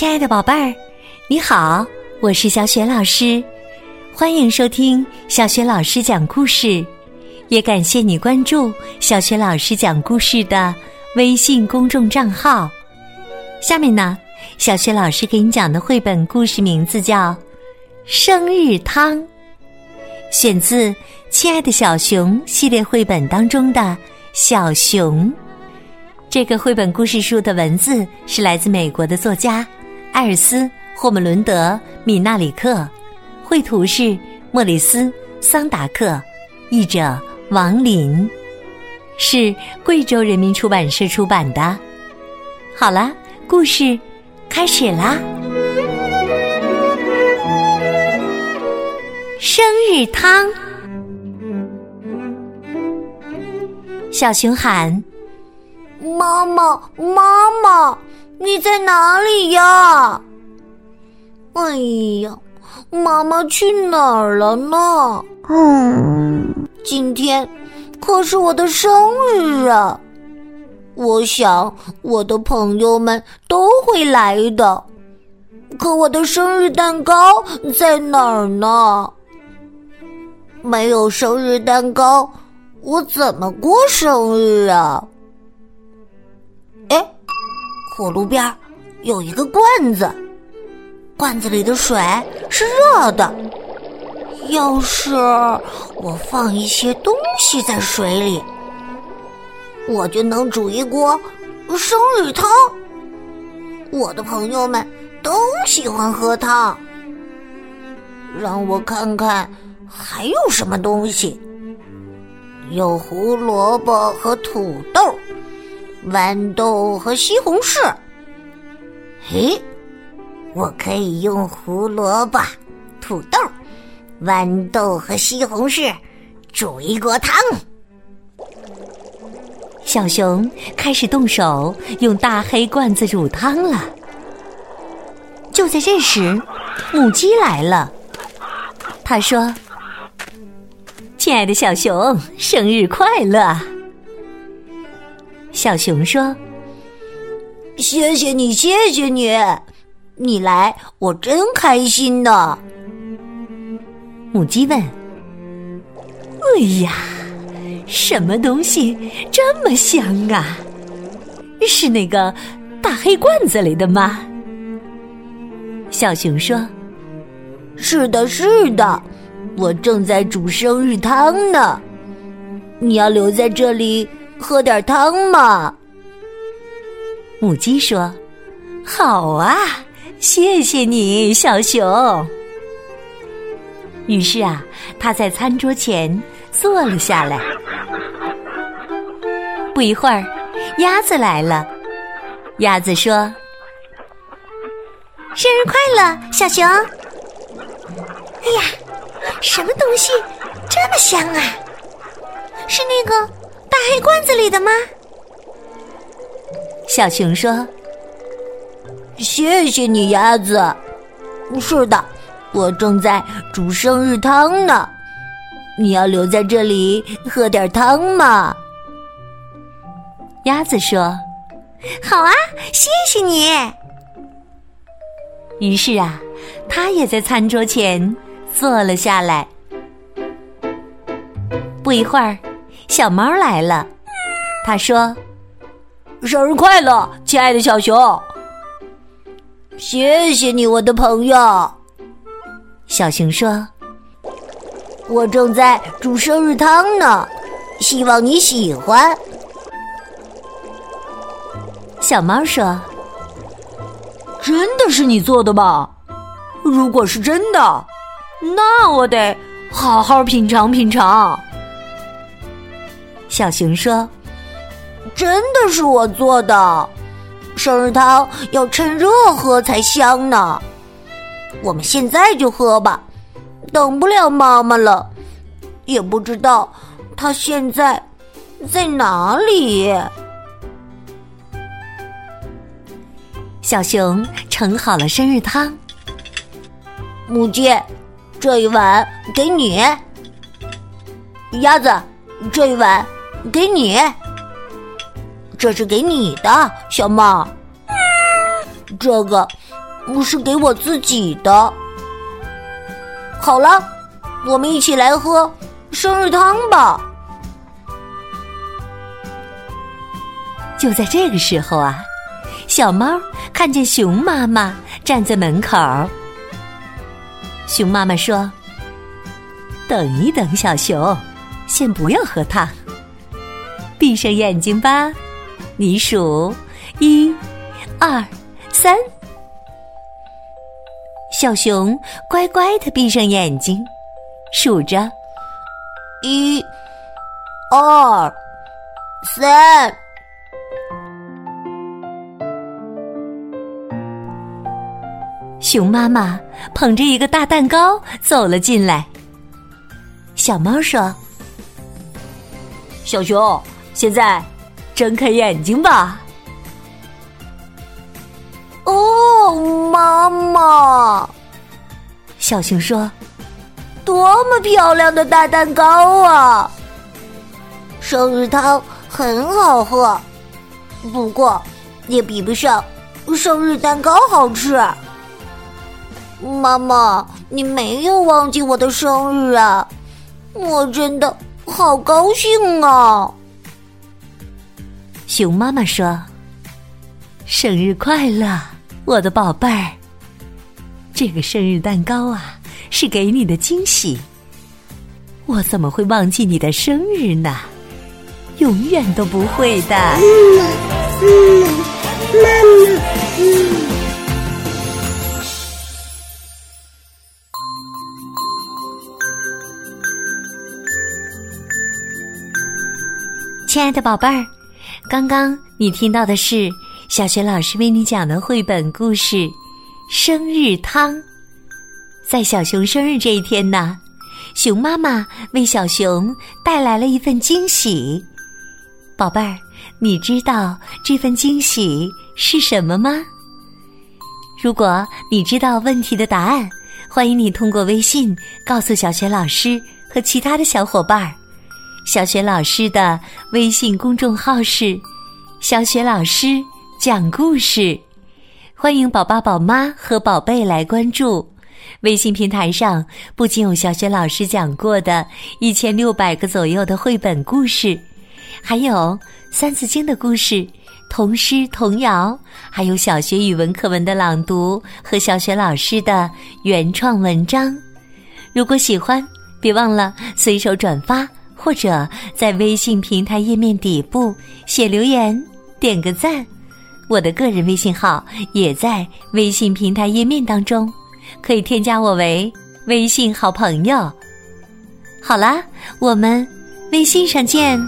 亲爱的宝贝儿，你好，我是小雪老师，欢迎收听小雪老师讲故事，也感谢你关注小雪老师讲故事的微信公众账号。下面呢，小雪老师给你讲的绘本故事名字叫《生日汤》，选自《亲爱的小熊》系列绘本当中的小熊。这个绘本故事书的文字是来自美国的作家艾尔斯·霍姆伦德·米纳里克，绘图是莫里斯·桑达克，译者王林，是贵州人民出版社出版的。好了，故事开始啦！生日汤，小熊喊。妈妈，妈妈，你在哪里呀？哎呀，妈妈去哪儿了呢？嗯，今天可是我的生日啊！我想我的朋友们都会来的，可我的生日蛋糕在哪儿呢？没有生日蛋糕，我怎么过生日啊？火炉边有一个罐子，罐子里的水是热的。要是我放一些东西在水里，我就能煮一锅生日汤。我的朋友们都喜欢喝汤。让我看看还有什么东西，有胡萝卜和土豆。豌豆和西红柿，嘿，我可以用胡萝卜、土豆、豌豆和西红柿煮一锅汤。小熊开始动手用大黑罐子煮汤了。就在这时，母鸡来了。他说：“亲爱的小熊，生日快乐！”小熊说：“谢谢你，谢谢你，你来我真开心呢。”母鸡问：“哎呀，什么东西这么香啊？是那个大黑罐子里的吗？”小熊说：“是的，是的，我正在煮生日汤呢。你要留在这里。”喝点汤嘛，母鸡说：“好啊，谢谢你，小熊。”于是啊，他在餐桌前坐了下来。不一会儿，鸭子来了。鸭子说：“生日快乐，小熊！”哎呀，什么东西这么香啊？是那个。大黑罐子里的吗？小熊说：“谢谢你，鸭子。是的，我正在煮生日汤呢。你要留在这里喝点汤吗？”鸭子说：“好啊，谢谢你。”于是啊，他也在餐桌前坐了下来。不一会儿。小猫来了，他说：“生日快乐，亲爱的小熊！谢谢你，我的朋友。”小熊说：“我正在煮生日汤呢，希望你喜欢。”小猫说：“真的是你做的吗？如果是真的，那我得好好品尝品尝。”小熊说：“真的是我做的，生日汤要趁热喝才香呢。我们现在就喝吧，等不了妈妈了，也不知道她现在在哪里。”小熊盛好了生日汤，母鸡，这一碗给你；鸭子，这一碗。给你，这是给你的，小猫。这个是给我自己的。好了，我们一起来喝生日汤吧。就在这个时候啊，小猫看见熊妈妈站在门口。熊妈妈说：“等一等，小熊，先不要喝汤，闭上眼睛吧。你数一、二、三。”小熊乖乖的闭上眼睛，数着一、二、三。熊妈妈捧着一个大蛋糕走了进来。小猫说：“小熊，现在睁开眼睛吧。”哦，妈妈，小熊说：“多么漂亮的大蛋糕啊！生日汤很好喝，不过也比不上生日蛋糕好吃。”妈妈，你没有忘记我的生日啊！我真的好高兴啊！熊妈妈说：“生日快乐，我的宝贝儿！这个生日蛋糕啊，是给你的惊喜。我怎么会忘记你的生日呢？永远都不会的。”妈妈，妈妈，嗯。亲爱的宝贝儿，刚刚你听到的是小学老师为你讲的绘本故事《生日汤》。在小熊生日这一天呢，熊妈妈为小熊带来了一份惊喜。宝贝儿，你知道这份惊喜是什么吗？如果你知道问题的答案，欢迎你通过微信告诉小学老师和其他的小伙伴儿。小雪老师的微信公众号是“小雪老师讲故事”，欢迎宝宝、宝妈和宝贝来关注。微信平台上不仅有小雪老师讲过的一千六百个左右的绘本故事，还有《三字经》的故事、童诗童谣，还有小学语文课文的朗读和小雪老师的原创文章。如果喜欢，别忘了随手转发。或者在微信平台页面底部写留言，点个赞。我的个人微信号也在微信平台页面当中，可以添加我为微信好朋友。好啦，我们微信上见。